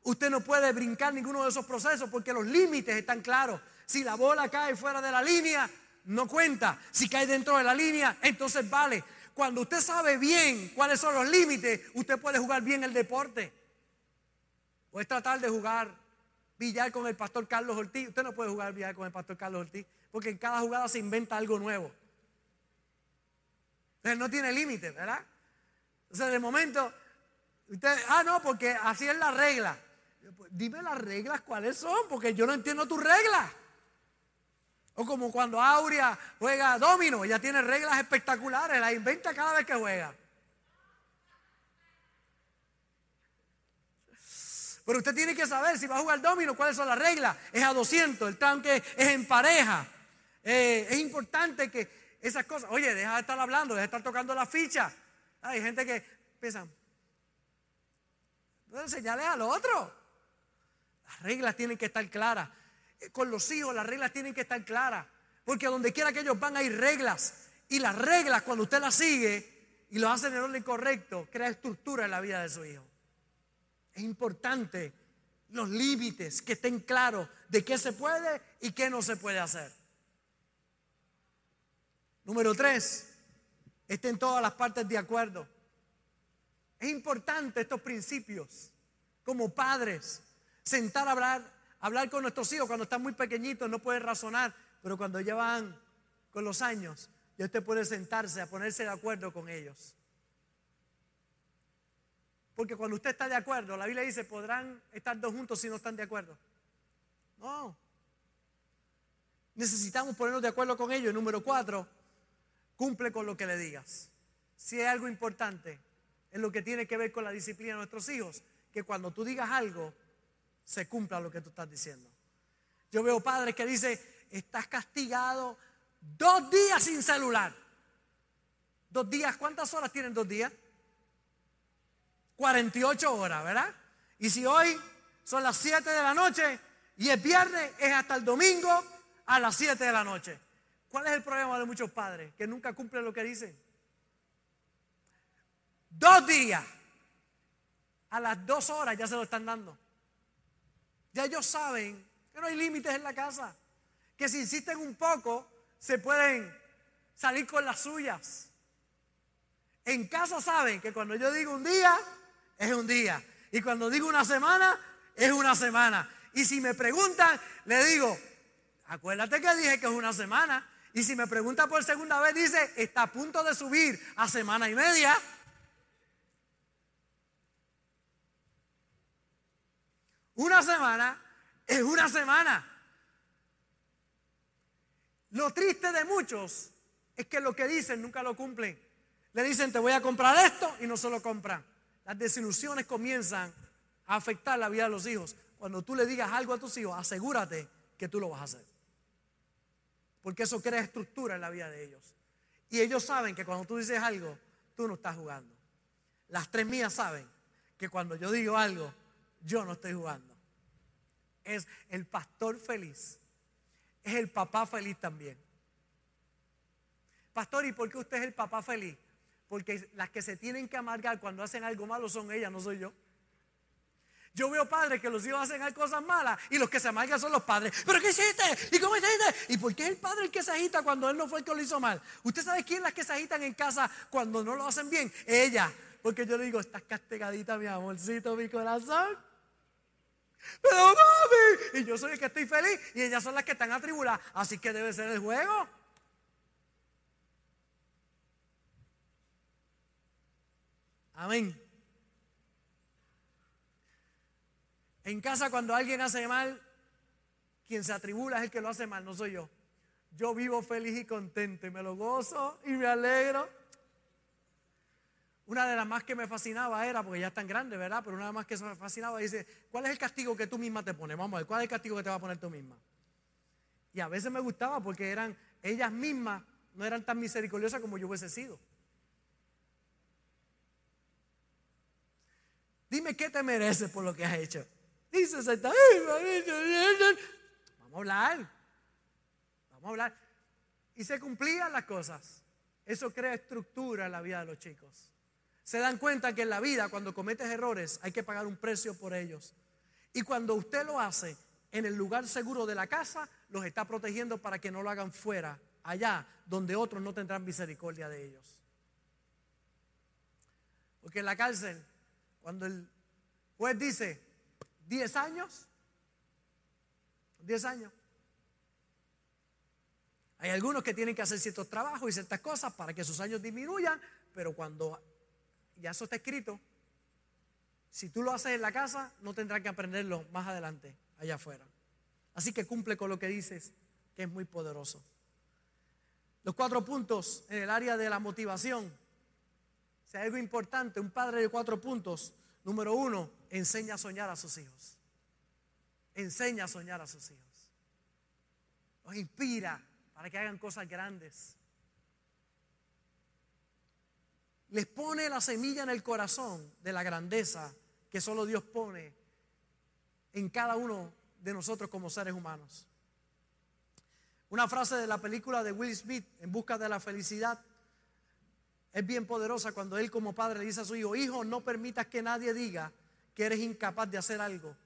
Usted no puede brincar ninguno de esos procesos porque los límites están claros. Si la bola cae fuera de la línea, no cuenta. Si cae dentro de la línea, entonces vale. Cuando usted sabe bien cuáles son los límites, usted puede jugar bien el deporte. O es tratar de jugar billar con el pastor Carlos Ortiz. Usted no puede jugar billar con el pastor Carlos Ortiz porque en cada jugada se inventa algo nuevo. Entonces no tiene límite, ¿verdad? sea, de momento, usted, ah, no, porque así es la regla. Pues, dime las reglas cuáles son, porque yo no entiendo tus reglas. O como cuando Aurea juega domino, ella tiene reglas espectaculares, las inventa cada vez que juega. Pero usted tiene que saber si va a jugar domino, cuáles son las reglas. Es a 200, el tanque es en pareja. Eh, es importante que esas cosas, oye, deja de estar hablando, deja de estar tocando la ficha. Hay gente que piensa, no enseñarle al otro. Las reglas tienen que estar claras. Eh, con los hijos las reglas tienen que estar claras. Porque donde quiera que ellos van hay reglas. Y las reglas, cuando usted las sigue y lo hace en el orden correcto, crea estructura en la vida de su hijo. Es importante los límites que estén claros de qué se puede y qué no se puede hacer. Número tres, estén todas las partes de acuerdo. Es importante estos principios como padres, sentar a hablar, hablar con nuestros hijos cuando están muy pequeñitos, no pueden razonar, pero cuando ya van con los años, ya usted puede sentarse a ponerse de acuerdo con ellos. Porque cuando usted está de acuerdo, la Biblia dice, podrán estar dos juntos si no están de acuerdo. No. Necesitamos ponernos de acuerdo con ellos. Número cuatro, Cumple con lo que le digas. Si hay algo importante en lo que tiene que ver con la disciplina de nuestros hijos, que cuando tú digas algo, se cumpla lo que tú estás diciendo. Yo veo padres que dicen, estás castigado dos días sin celular. Dos días, ¿cuántas horas tienen dos días? 48 horas, ¿verdad? Y si hoy son las 7 de la noche y es viernes, es hasta el domingo a las 7 de la noche. ¿Cuál es el problema de muchos padres? Que nunca cumplen lo que dicen. Dos días. A las dos horas ya se lo están dando. Ya ellos saben que no hay límites en la casa. Que si insisten un poco, se pueden salir con las suyas. En casa saben que cuando yo digo un día, es un día. Y cuando digo una semana, es una semana. Y si me preguntan, le digo, acuérdate que dije que es una semana. Y si me pregunta por segunda vez, dice, está a punto de subir a semana y media. Una semana es una semana. Lo triste de muchos es que lo que dicen nunca lo cumplen. Le dicen, te voy a comprar esto y no se lo compran. Las desilusiones comienzan a afectar la vida de los hijos. Cuando tú le digas algo a tus hijos, asegúrate que tú lo vas a hacer porque eso crea estructura en la vida de ellos. Y ellos saben que cuando tú dices algo, tú no estás jugando. Las tres mías saben que cuando yo digo algo, yo no estoy jugando. es el pastor feliz. Es el papá feliz también. Pastor, ¿y por qué usted es el papá feliz? Porque las que se tienen que amargar cuando hacen algo malo son ellas, no soy yo. Yo veo padres que los hijos hacen cosas malas y los que se amargan son los padres. ¿Pero qué hiciste? ¿Y cómo hiciste? ¿Y por qué es el padre el que se agita cuando él no fue el que lo hizo mal? ¿Usted sabe quién es las que se agitan en casa cuando no lo hacen bien? Ella. Porque yo le digo, estás castigadita, mi amorcito, mi corazón. Pero mami, y yo soy el que estoy feliz y ellas son las que están atribuladas. Así que debe ser el juego. Amén. En casa cuando alguien hace mal, quien se atribula es el que lo hace mal, no soy yo. Yo vivo feliz y contento y me lo gozo y me alegro. Una de las más que me fascinaba era, porque ya es tan grande, ¿verdad? Pero una de las más que me fascinaba dice, ¿cuál es el castigo que tú misma te pones? Vamos a ver, ¿cuál es el castigo que te va a poner tú misma? Y a veces me gustaba porque eran ellas mismas, no eran tan misericordiosas como yo hubiese sido. Dime qué te mereces por lo que has hecho. Se Vamos a hablar. Vamos a hablar. Y se cumplían las cosas. Eso crea estructura en la vida de los chicos. Se dan cuenta que en la vida, cuando cometes errores, hay que pagar un precio por ellos. Y cuando usted lo hace en el lugar seguro de la casa, los está protegiendo para que no lo hagan fuera, allá, donde otros no tendrán misericordia de ellos. Porque en la cárcel, cuando el juez dice, 10 años. 10 años. Hay algunos que tienen que hacer ciertos trabajos y ciertas cosas para que sus años disminuyan, pero cuando ya eso está escrito, si tú lo haces en la casa, no tendrás que aprenderlo más adelante, allá afuera. Así que cumple con lo que dices, que es muy poderoso. Los cuatro puntos en el área de la motivación. Hay algo importante, un padre de cuatro puntos, número uno, enseña a soñar a sus hijos. Enseña a soñar a sus hijos. Los inspira para que hagan cosas grandes. Les pone la semilla en el corazón de la grandeza que solo Dios pone en cada uno de nosotros como seres humanos. Una frase de la película de Will Smith, En busca de la felicidad, es bien poderosa cuando él como padre le dice a su hijo, hijo, no permitas que nadie diga que eres incapaz de hacer algo.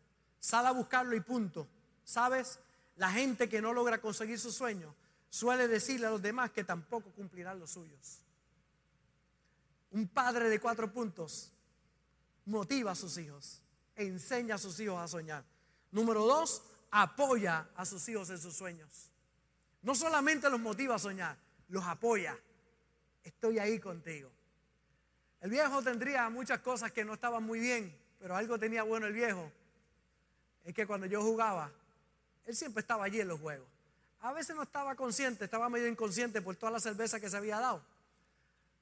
Sal a buscarlo y punto. ¿Sabes? La gente que no logra conseguir sus sueños suele decirle a los demás que tampoco cumplirán los suyos. Un padre de cuatro puntos motiva a sus hijos, enseña a sus hijos a soñar. Número dos, apoya a sus hijos en sus sueños. No solamente los motiva a soñar, los apoya. Estoy ahí contigo. El viejo tendría muchas cosas que no estaban muy bien, pero algo tenía bueno el viejo. Es que cuando yo jugaba, él siempre estaba allí en los juegos. A veces no estaba consciente, estaba medio inconsciente por toda la cerveza que se había dado.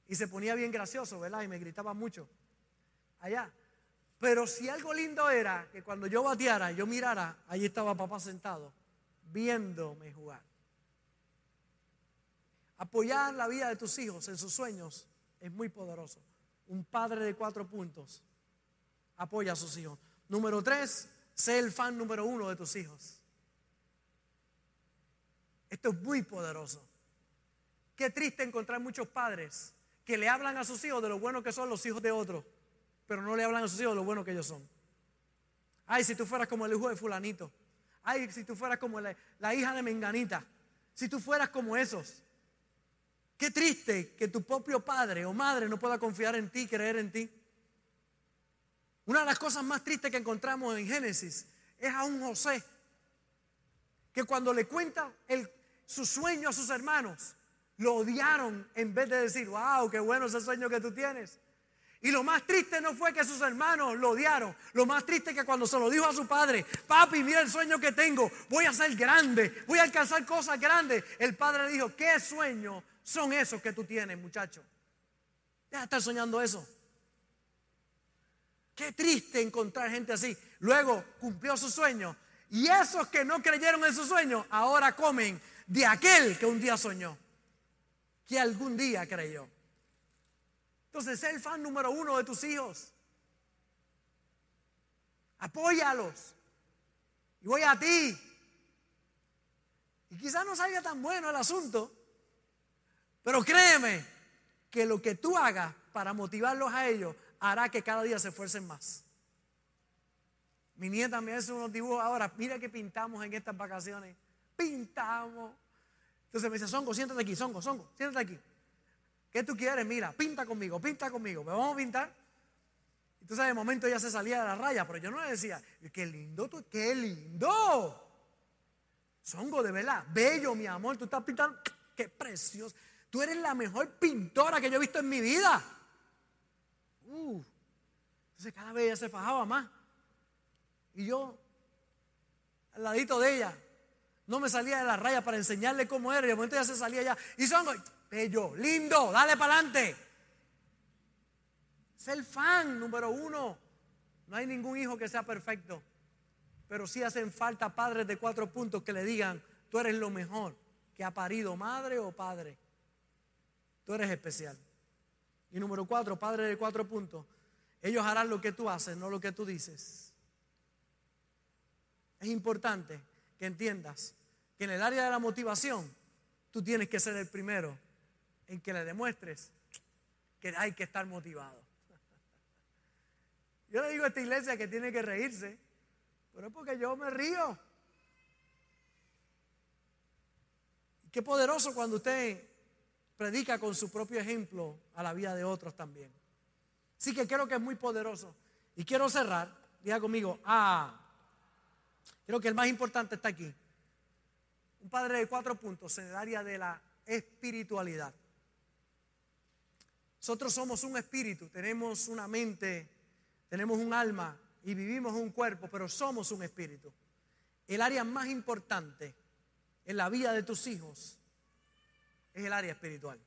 Y se ponía bien gracioso, ¿verdad? Y me gritaba mucho allá. Pero si algo lindo era que cuando yo bateara, yo mirara, allí estaba papá sentado, viéndome jugar. Apoyar la vida de tus hijos en sus sueños es muy poderoso. Un padre de cuatro puntos apoya a sus hijos. Número tres, sé el fan número uno de tus hijos. Esto es muy poderoso. Qué triste encontrar muchos padres que le hablan a sus hijos de lo bueno que son los hijos de otros, pero no le hablan a sus hijos de lo bueno que ellos son. Ay, si tú fueras como el hijo de fulanito. Ay, si tú fueras como la, la hija de Menganita. Si tú fueras como esos. Qué triste que tu propio padre o madre no pueda confiar en ti, creer en ti. Una de las cosas más tristes que encontramos en Génesis es a un José que cuando le cuenta su sueño a sus hermanos, lo odiaron en vez de decir, wow, qué bueno ese sueño que tú tienes. Y lo más triste no fue que sus hermanos lo odiaron. Lo más triste es que cuando se lo dijo a su padre, papi, mira el sueño que tengo, voy a ser grande, voy a alcanzar cosas grandes. El padre le dijo, ¿qué sueños son esos que tú tienes, muchacho? Ya estar soñando eso. Qué triste encontrar gente así. Luego cumplió su sueño. Y esos que no creyeron en su sueño, ahora comen de aquel que un día soñó. Que algún día creyó. Entonces, sé el fan número uno de tus hijos. Apóyalos. y voy a ti. Y quizás no salga tan bueno el asunto, pero créeme que lo que tú hagas para motivarlos a ellos hará que cada día se esfuercen más. Mi nieta me hace unos dibujos ahora, mira que pintamos en estas vacaciones. Pintamos. Entonces me dice, Songo, siéntate aquí, Songo, Songo, siéntate aquí. ¿Qué tú quieres? Mira, pinta conmigo, pinta conmigo. ¿Me vamos a pintar? Entonces de momento ella se salía de la raya, pero yo no le decía, qué lindo tú, qué lindo. Songo, de verdad, bello, mi amor, tú estás pintando, qué precioso. Tú eres la mejor pintora que yo he visto en mi vida. Uh. Entonces cada vez ella se fajaba más. Y yo, al ladito de ella, no me salía de la raya para enseñarle cómo era. Y de momento ella se salía ya. Y son, bello, lindo, dale para adelante. Ser fan número uno. No hay ningún hijo que sea perfecto. Pero sí hacen falta padres de cuatro puntos que le digan, tú eres lo mejor que ha parido madre o padre. Tú eres especial. Y número cuatro, padre de cuatro puntos. Ellos harán lo que tú haces, no lo que tú dices. Es importante que entiendas que en el área de la motivación tú tienes que ser el primero en que le demuestres que hay que estar motivado. Yo le digo a esta iglesia que tiene que reírse, pero es porque yo me río. Qué poderoso cuando usted predica con su propio ejemplo a la vida de otros también. Así que creo que es muy poderoso. Y quiero cerrar, diga conmigo, ah, creo que el más importante está aquí. Un padre de cuatro puntos en el área de la espiritualidad. Nosotros somos un espíritu, tenemos una mente, tenemos un alma y vivimos un cuerpo, pero somos un espíritu. El área más importante en la vida de tus hijos es el área espiritual.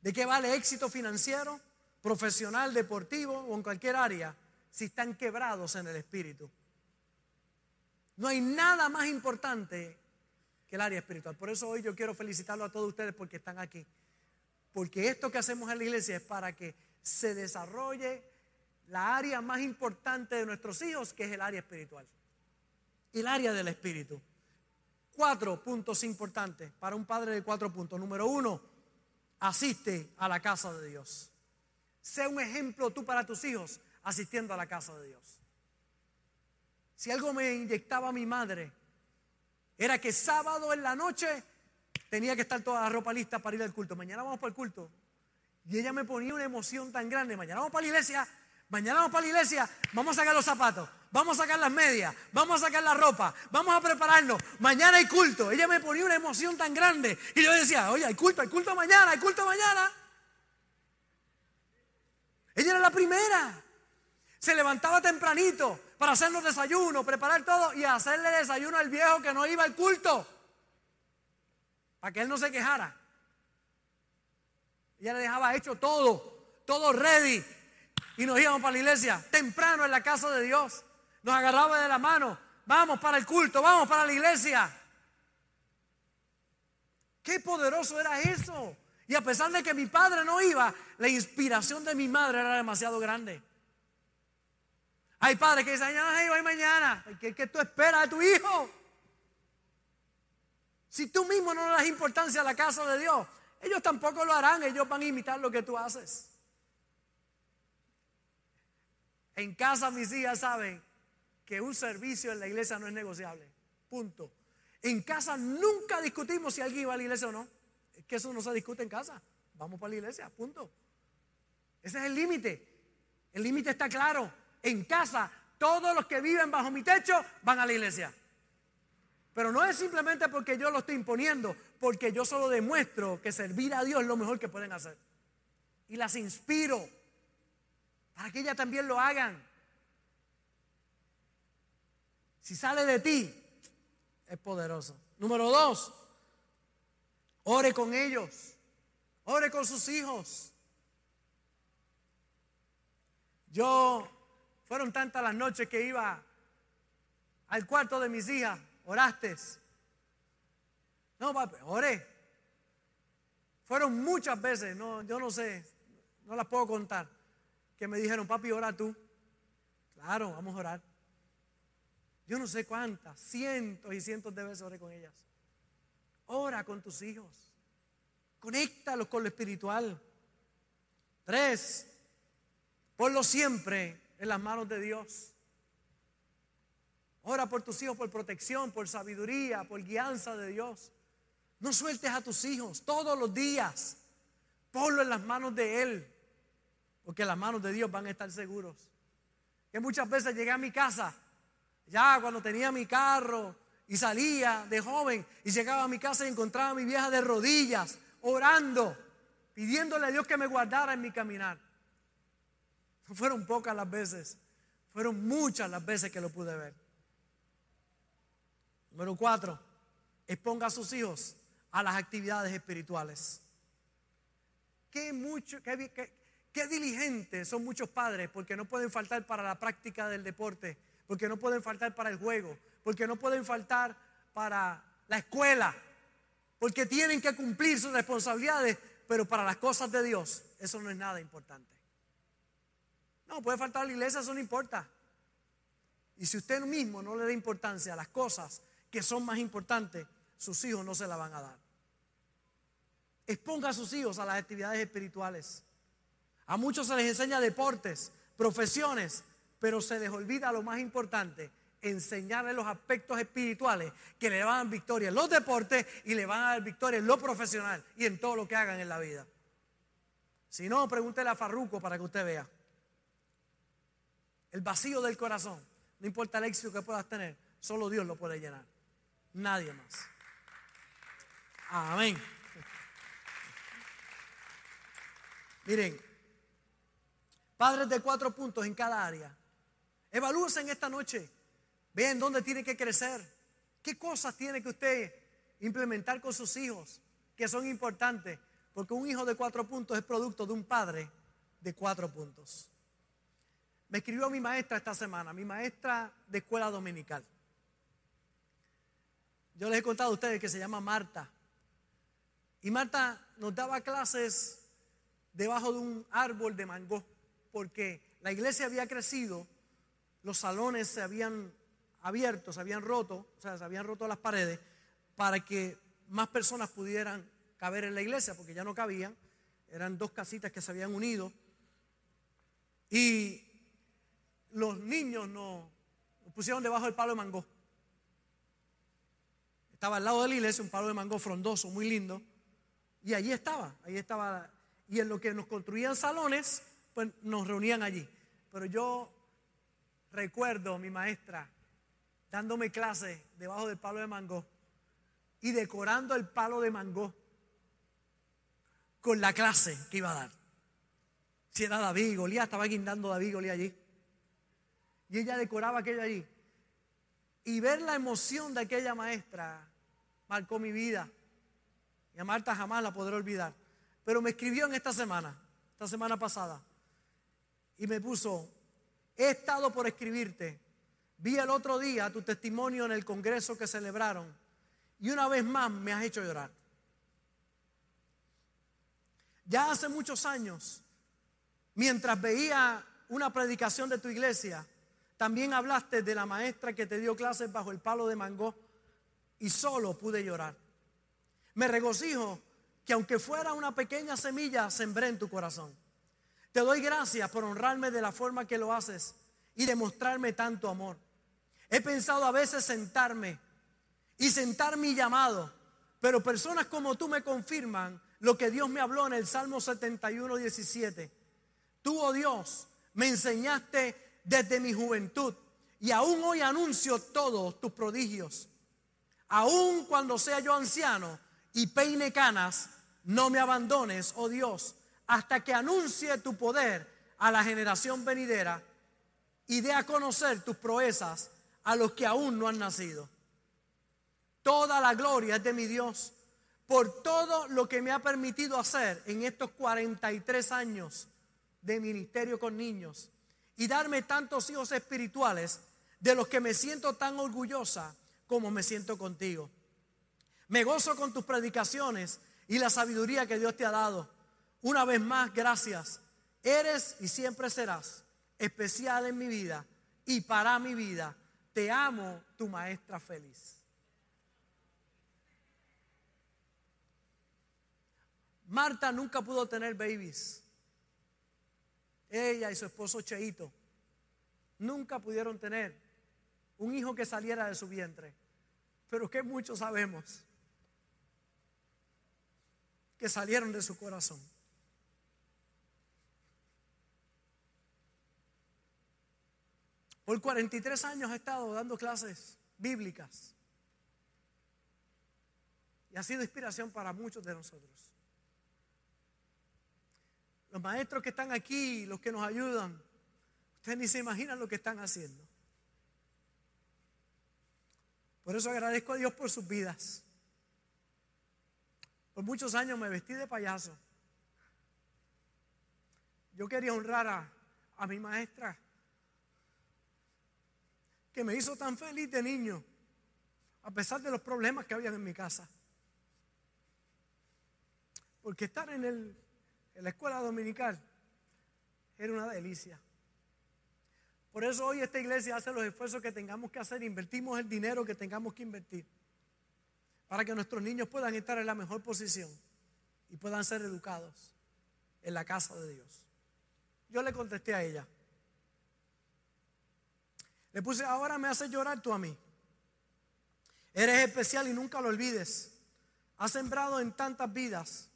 ¿De qué vale éxito financiero, profesional, deportivo o en cualquier área si están quebrados en el espíritu? No hay nada más importante que el área espiritual. Por eso hoy yo quiero felicitarlo a todos ustedes porque están aquí. Porque esto que hacemos en la iglesia es para que se desarrolle la área más importante de nuestros hijos, que es el área espiritual. El área del espíritu. Cuatro puntos importantes para un padre de cuatro puntos. Número uno, asiste a la casa de Dios. Sé un ejemplo tú para tus hijos asistiendo a la casa de Dios. Si algo me inyectaba mi madre, era que sábado en la noche tenía que estar toda la ropa lista para ir al culto. Mañana vamos para el culto. Y ella me ponía una emoción tan grande. Mañana vamos para la iglesia. Mañana vamos para la iglesia. Vamos a sacar los zapatos vamos a sacar las medias, vamos a sacar la ropa, vamos a prepararnos, mañana hay culto. Ella me ponía una emoción tan grande y yo decía, oye, hay culto, hay culto mañana, hay culto mañana. Ella era la primera. Se levantaba tempranito para hacernos desayuno, preparar todo y hacerle desayuno al viejo que no iba al culto. Para que él no se quejara. Ella le dejaba hecho todo, todo ready. Y nos íbamos para la iglesia temprano en la casa de Dios nos agarraba de la mano, vamos para el culto, vamos para la iglesia. Qué poderoso era eso. Y a pesar de que mi padre no iba, la inspiración de mi madre era demasiado grande. Hay padres que dicen, ay, mañana. ¿Qué, ¿Qué tú esperas de tu hijo? Si tú mismo no le das importancia a la casa de Dios, ellos tampoco lo harán, ellos van a imitar lo que tú haces. En casa mis hijas saben que un servicio en la iglesia no es negociable. Punto. En casa nunca discutimos si alguien va a la iglesia o no. Es que eso no se discute en casa. Vamos para la iglesia, punto. Ese es el límite. El límite está claro. En casa, todos los que viven bajo mi techo van a la iglesia. Pero no es simplemente porque yo lo estoy imponiendo, porque yo solo demuestro que servir a Dios es lo mejor que pueden hacer. Y las inspiro para que ellas también lo hagan. Si sale de ti, es poderoso. Número dos, ore con ellos. Ore con sus hijos. Yo, fueron tantas las noches que iba al cuarto de mis hijas, oraste. No, papi, oré. Fueron muchas veces, no, yo no sé, no las puedo contar, que me dijeron, papi, ora tú. Claro, vamos a orar. Yo no sé cuántas, cientos y cientos de veces oré con ellas. Ora con tus hijos. Conéctalos con lo espiritual. Tres, ponlo siempre en las manos de Dios. Ora por tus hijos, por protección, por sabiduría, por guianza de Dios. No sueltes a tus hijos todos los días. Ponlo en las manos de Él. Porque las manos de Dios van a estar seguros. Que muchas veces llegué a mi casa, ya cuando tenía mi carro y salía de joven y llegaba a mi casa y encontraba a mi vieja de rodillas, orando, pidiéndole a Dios que me guardara en mi caminar. No fueron pocas las veces, fueron muchas las veces que lo pude ver. Número cuatro, exponga a sus hijos a las actividades espirituales. Qué, mucho, qué, diligentes son muchos padres porque no pueden faltar para la práctica del deporte, porque no pueden faltar para el juego, porque no pueden faltar para la escuela, porque tienen que cumplir sus responsabilidades, pero para las cosas de Dios eso no es nada importante. No, puede faltar a la iglesia, eso no importa. Y si usted mismo no le da importancia a las cosas que son más importantes, sus hijos no se la van a dar. Exponga a sus hijos a las actividades espirituales. A muchos se les enseña deportes, profesiones, pero se les olvida lo más importante, enseñarles los aspectos espirituales que le van a dar victoria en los deportes y le van a dar victoria en lo profesional y en todo lo que hagan en la vida. Si no, pregúntele a Farruco para que usted vea. El vacío del corazón, no importa el éxito que puedas tener, solo Dios lo puede llenar nadie más. Amén. Miren, padres de cuatro puntos en cada área. Evalúense en esta noche. Vean dónde tiene que crecer. ¿Qué cosas tiene que usted implementar con sus hijos que son importantes? Porque un hijo de cuatro puntos es producto de un padre de cuatro puntos. Me escribió mi maestra esta semana, mi maestra de escuela dominical. Yo les he contado a ustedes que se llama Marta. Y Marta nos daba clases debajo de un árbol de mango, porque la iglesia había crecido, los salones se habían abierto, se habían roto, o sea, se habían roto las paredes para que más personas pudieran caber en la iglesia, porque ya no cabían, eran dos casitas que se habían unido. Y los niños nos, pusieron debajo del palo de mango. Estaba al lado de la iglesia un palo de mango frondoso, muy lindo. Y allí estaba, ahí estaba. Y en lo que nos construían salones, pues nos reunían allí. Pero yo recuerdo a mi maestra dándome clase debajo del palo de mango y decorando el palo de mango con la clase que iba a dar. Si era David, Golía, estaba guindando David, Golía allí. Y ella decoraba aquello allí. Y ver la emoción de aquella maestra marcó mi vida. Y a Marta jamás la podré olvidar. Pero me escribió en esta semana, esta semana pasada, y me puso, he estado por escribirte. Vi el otro día tu testimonio en el congreso que celebraron y una vez más me has hecho llorar. Ya hace muchos años, mientras veía una predicación de tu iglesia, también hablaste de la maestra que te dio clases bajo el palo de mango y solo pude llorar. Me regocijo que aunque fuera una pequeña semilla, sembré en tu corazón. Te doy gracias por honrarme de la forma que lo haces y demostrarme tanto amor. He pensado a veces sentarme y sentar mi llamado, pero personas como tú me confirman lo que Dios me habló en el Salmo 71, 17. Tú, oh Dios, me enseñaste desde mi juventud y aún hoy anuncio todos tus prodigios. Aún cuando sea yo anciano y peine canas, no me abandones, oh Dios, hasta que anuncie tu poder a la generación venidera y dé a conocer tus proezas a los que aún no han nacido. Toda la gloria es de mi Dios por todo lo que me ha permitido hacer en estos 43 años de ministerio con niños y darme tantos hijos espirituales de los que me siento tan orgullosa como me siento contigo. Me gozo con tus predicaciones y la sabiduría que Dios te ha dado. Una vez más, gracias. Eres y siempre serás especial en mi vida y para mi vida. te amo, tu maestra feliz. Marta nunca pudo tener babies. Ella y su esposo Cheito nunca pudieron tener un hijo que saliera de su vientre. Pero que muchos sabemos que salieron de su corazón. Por 43 años he estado dando clases bíblicas. Y ha sido inspiración para muchos de nosotros. Los maestros que están aquí, los que nos ayudan, ustedes ni se imaginan lo que están haciendo. Por eso agradezco a Dios por sus vidas. Por muchos años me vestí de payaso. Yo quería honrar a, a mi maestra que me hizo tan feliz de niño, a pesar de los problemas que había en mi casa. Porque estar en el en la escuela dominical era una delicia. Por eso hoy esta iglesia hace los esfuerzos que tengamos que hacer, invertimos el dinero que tengamos que invertir para que nuestros niños puedan estar en la mejor posición y puedan ser educados en la casa de Dios. Yo le contesté a ella. Le puse, ahora me hace llorar tú a mí. Eres especial y nunca lo olvides. Has sembrado en tantas vidas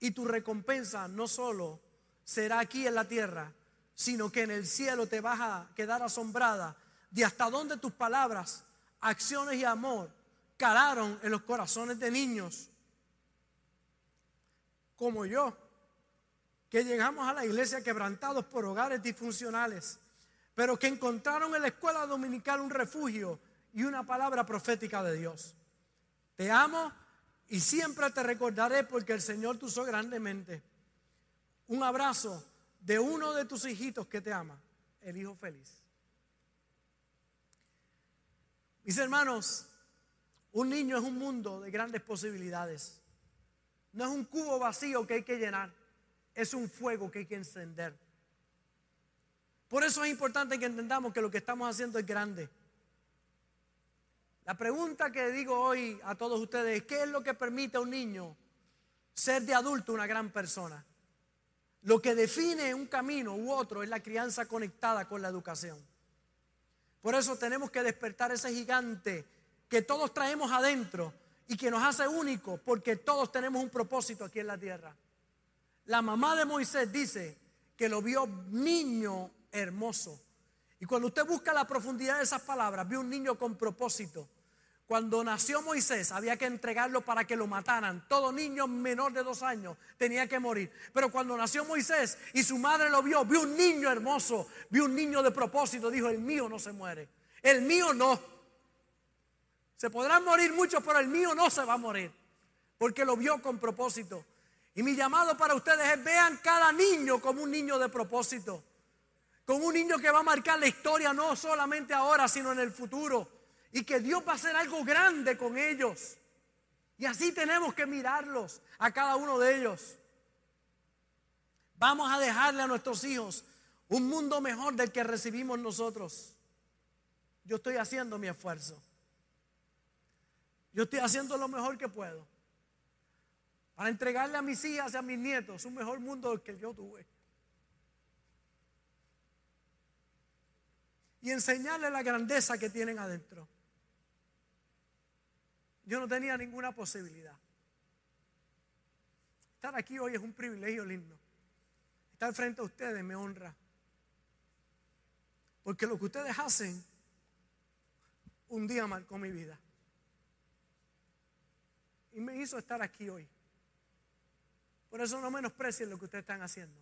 y tu recompensa no solo será aquí en la tierra, sino que en el cielo te vas a quedar asombrada de hasta dónde tus palabras, acciones y amor calaron en los corazones de niños como yo, que llegamos a la iglesia quebrantados por hogares disfuncionales, pero que encontraron en la escuela dominical un refugio y una palabra profética de Dios. Te amo y siempre te recordaré porque el Señor te usó grandemente. Un abrazo de uno de tus hijitos que te ama, el hijo feliz. Mis hermanos, un niño es un mundo de grandes posibilidades. No es un cubo vacío que hay que llenar, es un fuego que hay que encender. Por eso es importante que entendamos que lo que estamos haciendo es grande. La pregunta que digo hoy a todos ustedes es, ¿qué es lo que permite a un niño ser de adulto una gran persona? Lo que define un camino u otro es la crianza conectada con la educación. Por eso tenemos que despertar ese gigante que todos traemos adentro y que nos hace únicos porque todos tenemos un propósito aquí en la tierra. La mamá de Moisés dice que lo vio niño hermoso. Y cuando usted busca la profundidad de esas palabras, vio un niño con propósito. Cuando nació Moisés había que entregarlo para que lo mataran. Todo niño menor de dos años tenía que morir. Pero cuando nació Moisés y su madre lo vio, vio un niño hermoso, vio un niño de propósito, dijo, el mío no se muere. El mío no. Se podrán morir muchos, pero el mío no se va a morir. Porque lo vio con propósito. Y mi llamado para ustedes es vean cada niño como un niño de propósito. Como un niño que va a marcar la historia no solamente ahora, sino en el futuro y que Dios va a hacer algo grande con ellos. Y así tenemos que mirarlos a cada uno de ellos. Vamos a dejarle a nuestros hijos un mundo mejor del que recibimos nosotros. Yo estoy haciendo mi esfuerzo. Yo estoy haciendo lo mejor que puedo para entregarle a mis hijas y a mis nietos un mejor mundo del que yo tuve. Y enseñarle la grandeza que tienen adentro yo no tenía ninguna posibilidad. Estar aquí hoy es un privilegio lindo. Estar frente a ustedes me honra. Porque lo que ustedes hacen un día marcó mi vida. Y me hizo estar aquí hoy. Por eso no menosprecien lo que ustedes están haciendo.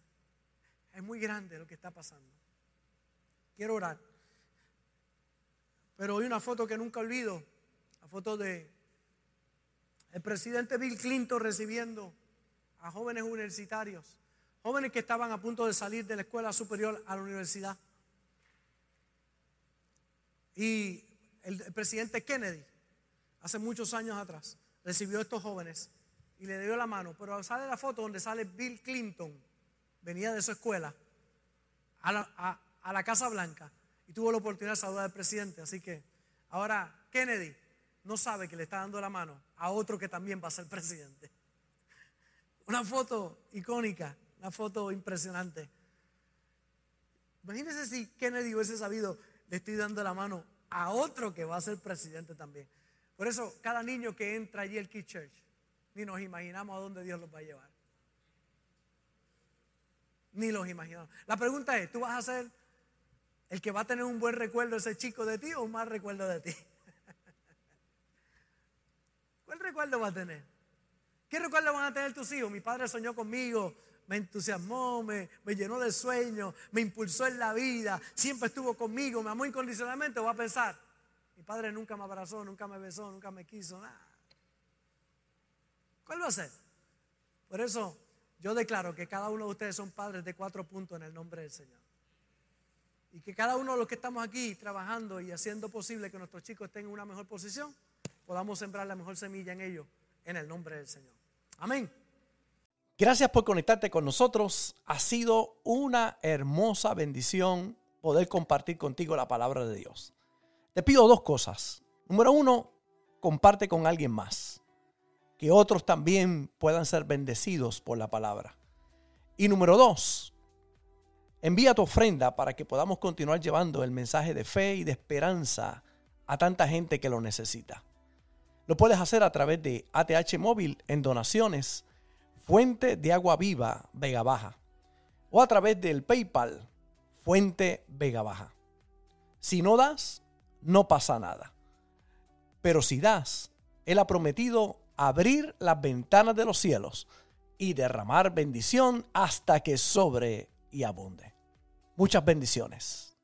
Es muy grande lo que está pasando. Quiero orar. Pero hoy una foto que nunca olvido. La foto de el presidente Bill Clinton recibiendo a jóvenes universitarios, jóvenes que estaban a punto de salir de la escuela superior a la universidad. Y el, presidente Kennedy, hace muchos años atrás, recibió a estos jóvenes y le dio la mano. Pero sale la foto donde sale Bill Clinton, venía de su escuela, a la, a la Casa Blanca y tuvo la oportunidad de saludar al presidente. Así que Ahora, Kennedy no sabe que le está dando la mano a otro que también va a ser presidente. Una foto icónica, una foto impresionante. Imagínense si Kennedy hubiese sabido, le estoy dando la mano a otro que va a ser presidente también. Por eso, cada niño que entra allí al Key Church, ni nos imaginamos a dónde Dios los va a llevar. Ni los imaginamos. La pregunta es, ¿tú vas a ser el que va a tener un buen recuerdo ese chico de ti o un mal recuerdo de ti? ¿Cuál recuerdo va a tener? ¿Qué recuerdo van a tener tus hijos? Mi padre soñó conmigo, me entusiasmó, me, me llenó de sueños, me impulsó en la vida, siempre estuvo conmigo, me amó incondicionalmente. Va a pensar, mi padre nunca me abrazó, nunca me besó, nunca me quiso, nada. ¿Cuál va a ser? Por eso yo declaro que cada uno de ustedes son padres de cuatro puntos en el nombre del Señor. Y que cada uno de los que estamos aquí trabajando y haciendo posible que nuestros chicos estén en una mejor posición, podamos sembrar la mejor semilla en ellos en el nombre del Señor. Amén. Gracias por conectarte con nosotros. Ha sido una hermosa bendición poder compartir contigo la palabra de Dios. Te pido dos cosas. Número uno, comparte con alguien más. Que otros también puedan ser bendecidos por la palabra. Y número dos, envía tu ofrenda para que podamos continuar llevando el mensaje de fe y de esperanza a tanta gente que lo necesita. Lo puedes hacer a través de ATH Móvil en donaciones, Fuente de Agua Viva Vega Baja, o a través del PayPal, Fuente Vega Baja. Si no das, no pasa nada. Pero si das, Él ha prometido abrir las ventanas de los cielos y derramar bendición hasta que sobre y abunde. Muchas bendiciones.